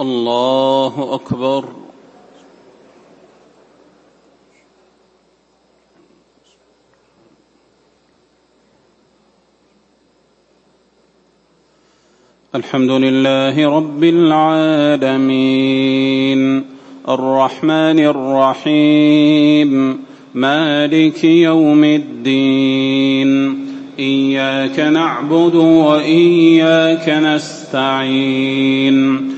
الله أكبر. الحمد لله رب العالمين. الرحمن الرحيم. مالك يوم الدين. إياك نعبد وإياك نستعين.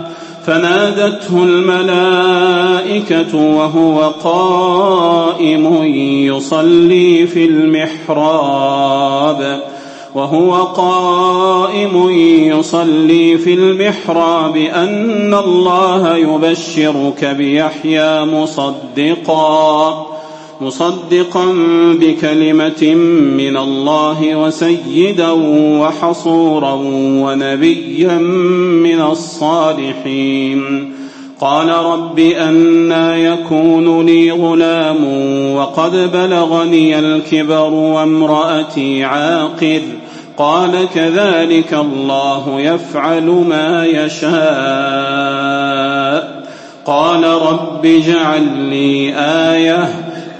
فنادته الملائكة وهو قائم يصلي في المحراب. وهو قائم يصلي في المحراب أن الله يبشرك بيحيى مصدقا. مصدقا بكلمة من الله وسيدا وحصورا ونبيا من الصالحين. قال رب أنا يكون لي غلام وقد بلغني الكبر وامرأتي عاقر. قال كذلك الله يفعل ما يشاء. قال رب اجعل لي آية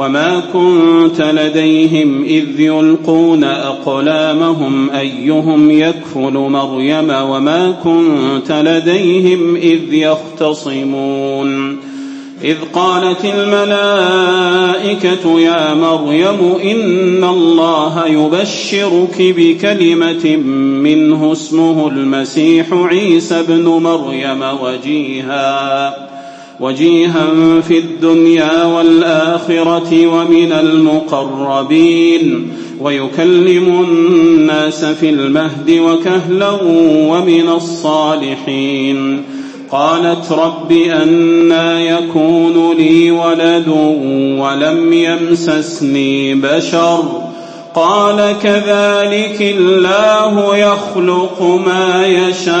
وما كنت لديهم إذ يلقون أقلامهم أيهم يكفل مريم وما كنت لديهم إذ يختصمون إذ قالت الملائكة يا مريم إن الله يبشرك بكلمة منه اسمه المسيح عيسى بن مريم وجيهاً وجيها في الدنيا والآخرة ومن المقربين ويكلم الناس في المهد وكهلا ومن الصالحين قالت رب أنا يكون لي ولد ولم يمسسني بشر قال كذلك الله يخلق ما يشاء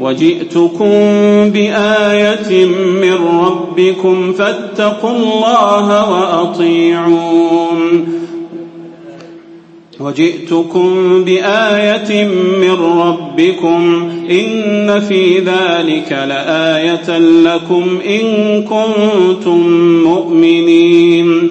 وجئتكم بآية من ربكم فاتقوا الله وأطيعون. وجئتكم بآية من ربكم إن في ذلك لآية لكم إن كنتم مؤمنين.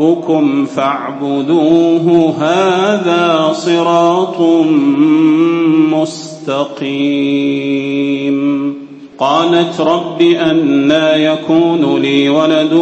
وربكم فاعبدوه هذا صراط مستقيم. قالت رب أنا يكون لي ولد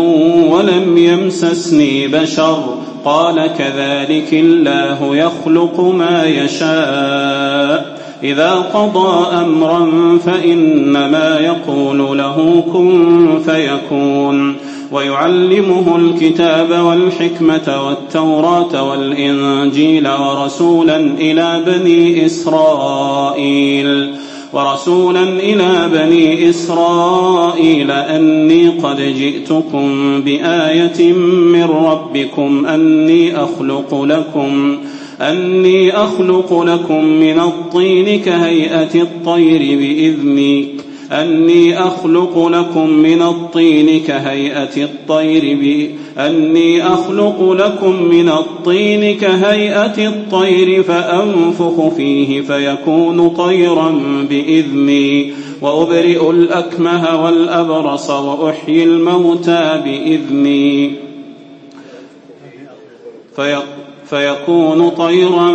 ولم يمسسني بشر. قال كذلك الله يخلق ما يشاء. إذا قضى أمرا فإنما يقول له كن فيكون. ويعلمه الكتاب والحكمة والتوراة والإنجيل ورسولا إلى بني إسرائيل. ورسولا إلى بني إسرائيل أني قد جئتكم بآية من ربكم أني أخلق لكم أني أخلق لكم من الطين كهيئة الطير بإذني. أني أخلق لكم من الطين كهيئة الطير ب... أني أخلق لكم من الطين كهيئة الطير فأنفخ فيه فيكون طيرا بإذني وأبرئ الأكمه والأبرص وأحيي الموتى بإذني. فيقول فيكون طيرا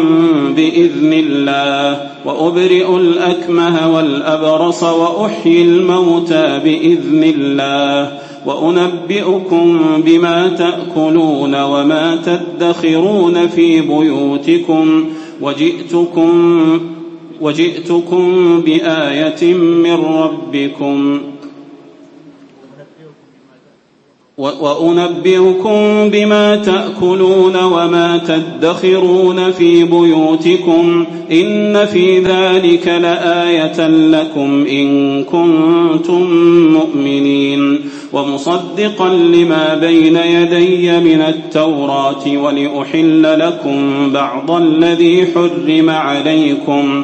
بإذن الله. وأبرئ الأكمه والأبرص وأحيي الموتى بإذن الله. وأنبئكم بما تأكلون وما تدخرون في بيوتكم. وجئتكم وجئتكم بآية من ربكم. وأنبئكم بما تأكلون وما تدخرون في بيوتكم إن في ذلك لآية لكم إن كنتم مؤمنين ومصدقا لما بين يدي من التوراة ولأحل لكم بعض الذي حرم عليكم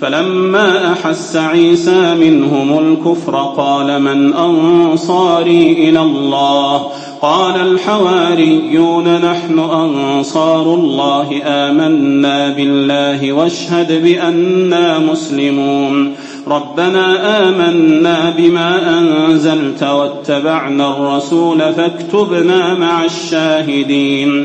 فلما أحس عيسى منهم الكفر قال من أنصاري إلى الله؟ قال الحواريون نحن أنصار الله آمنا بالله واشهد بأننا مسلمون. ربنا آمنا بما أنزلت واتبعنا الرسول فاكتبنا مع الشاهدين.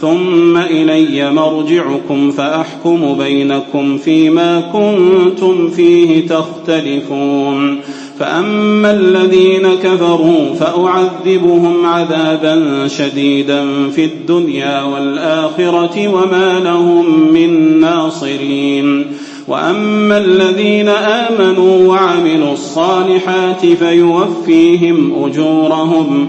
ثم إلي مرجعكم فأحكم بينكم فيما كنتم فيه تختلفون. فأما الذين كفروا فأعذبهم عذابا شديدا في الدنيا والآخرة وما لهم من ناصرين. وأما الذين آمنوا وعملوا الصالحات فيوفيهم أجورهم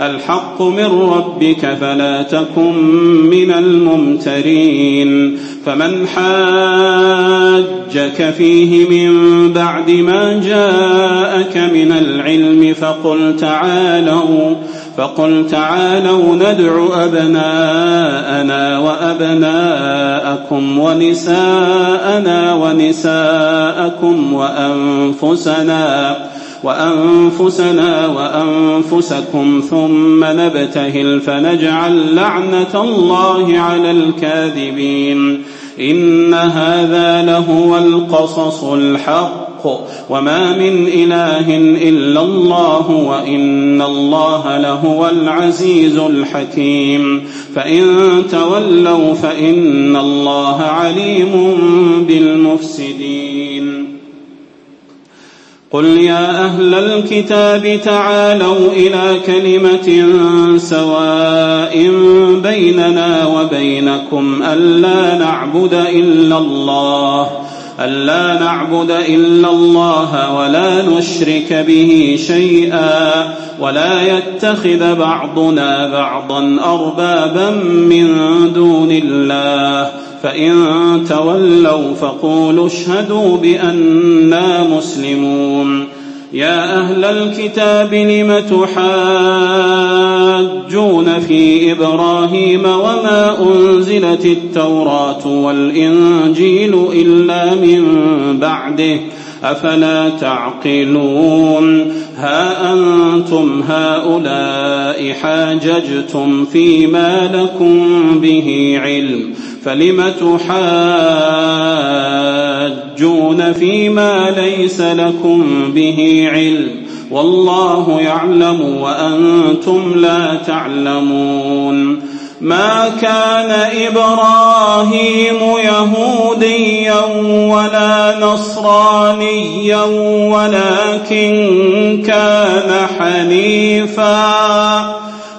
الحق من ربك فلا تكن من الممترين فمن حاجك فيه من بعد ما جاءك من العلم فقل تعالوا فقل تعالوا ندع أبناءنا وأبناءكم ونساءنا ونساءكم وأنفسنا وأنفسنا وأنفسكم ثم نبتهل فنجعل لعنة الله على الكاذبين. إن هذا لهو القصص الحق. وما من إله إلا الله وإن الله لهو العزيز الحكيم. فإن تولوا فإن الله عليم بالمفسدين. قل يا أهل الكتاب تعالوا إلى كلمة سواء بيننا وبينكم ألا نعبد إلا الله ألا نعبد إلا الله ولا نشرك به شيئا ولا يتخذ بعضنا بعضا أربابا من دون الله فإن تولوا فقولوا اشهدوا بأننا مسلمون. يا أهل الكتاب لم تحاجون في إبراهيم وما أنزلت التوراة والإنجيل إلا من بعده؟ أفلا تعقلون؟ ها أنتم هؤلاء حاججتم فيما لكم به علم. فلم تحاجون فيما ليس لكم به علم والله يعلم وأنتم لا تعلمون ما كان إبراهيم يهوديا ولا نصرانيا ولكن كان حنيفا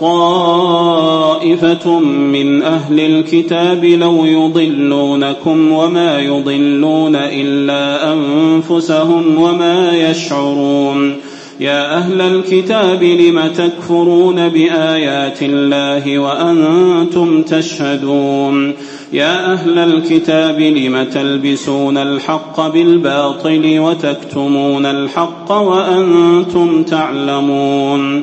طائفة من أهل الكتاب لو يضلونكم وما يضلون إلا أنفسهم وما يشعرون يا أهل الكتاب لم تكفرون بآيات الله وأنتم تشهدون يا أهل الكتاب لم تلبسون الحق بالباطل وتكتمون الحق وأنتم تعلمون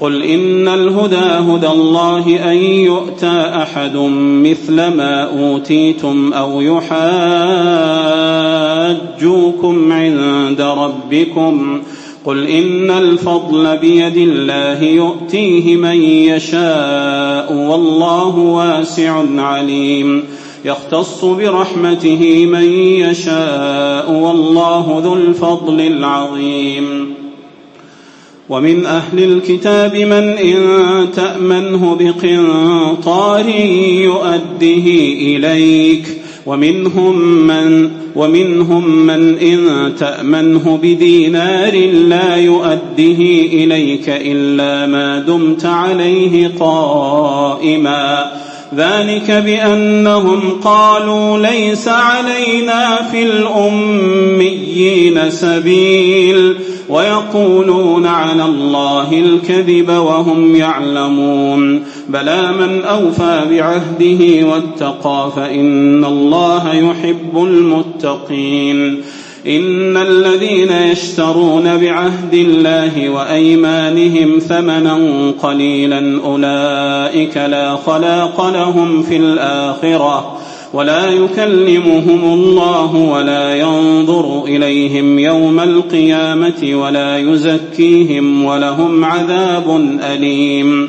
قل إن الهدى هدى الله أن يؤتى أحد مثل ما أوتيتم أو يحاجوكم عند ربكم. قل إن الفضل بيد الله يؤتيه من يشاء والله واسع عليم. يختص برحمته من يشاء والله ذو الفضل العظيم. ومن أهل الكتاب من إن تأمنه بقنطار يؤده إليك ومنهم من ومنهم من إن تأمنه بدينار لا يؤده إليك إلا ما دمت عليه قائما. ذلك بأنهم قالوا ليس علينا في الأميين سبيل. ويقولون على الله الكذب وهم يعلمون. بلى من أوفى بعهده واتقى فإن الله يحب المتقين. إن الذين يشترون بعهد الله وأيمانهم ثمنا قليلا أولئك لا خلاق لهم في الآخرة. ولا يكلمهم الله ولا ينظر إليهم يوم القيامة ولا يزكيهم ولهم عذاب أليم.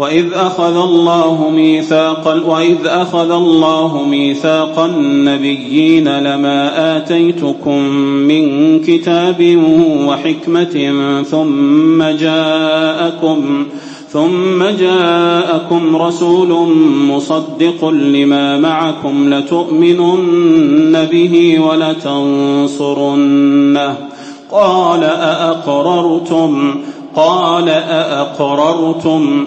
وإذ أخذ الله ميثاق وإذ أخذ الله ميثاق النبيين لما آتيتكم من كتاب وحكمة ثم جاءكم ثم جاءكم رسول مصدق لما معكم لتؤمنن به ولتنصرنه قال أأقررتم قال أأقررتم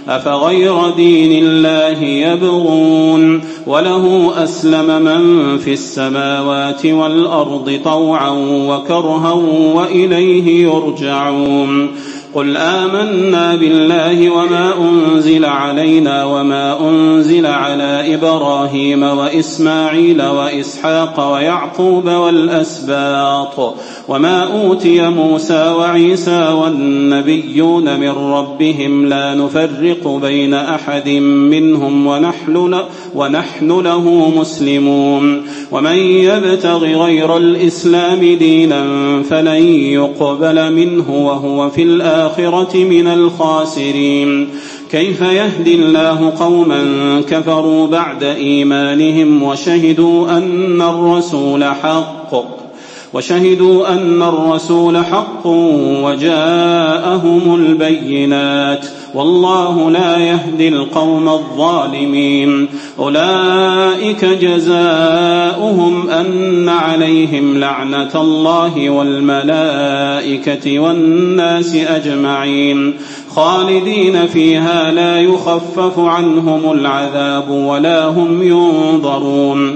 أفغير دين الله يبغون وله أسلم من في السماوات والأرض طوعا وكرها وإليه يرجعون قل آمنا بالله وما أنزل علينا وما أنزل على إبراهيم وإسماعيل وإسحاق ويعقوب والأسباط وما أوتي موسى وعيسى والنبيون من ربهم لا نفرق بين أحد منهم ونحن, ونحن له مسلمون ومن يبتغ غير الإسلام دينا فلن يقبل منه وهو في الآخرة من الخاسرين كيف يهدي الله قوما كفروا بعد إيمانهم وشهدوا أن الرسول حق وشهدوا أن الرسول حق وجاءهم البينات والله لا يهدي القوم الظالمين. أولئك جزاؤهم أن عليهم لعنة الله والملائكة والناس أجمعين. خالدين فيها لا يخفف عنهم العذاب ولا هم ينظرون.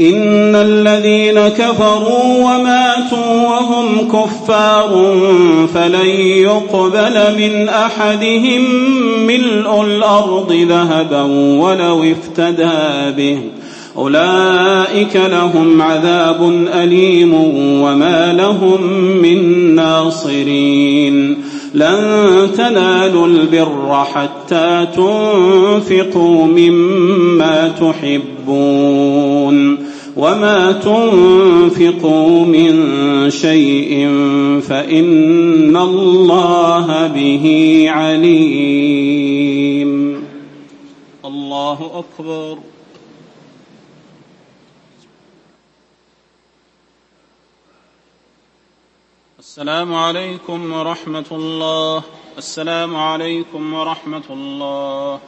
إن الذين كفروا وماتوا وهم كفار فلن يقبل من أحدهم ملء الأرض ذهبا ولو افتدى به. أولئك لهم عذاب أليم وما لهم من ناصرين. لن تنالوا البر حتى تنفقوا مما تحبون. وما تنفقوا من شيء فإن الله به عليم. الله أكبر. السلام عليكم ورحمة الله. السلام عليكم ورحمة الله.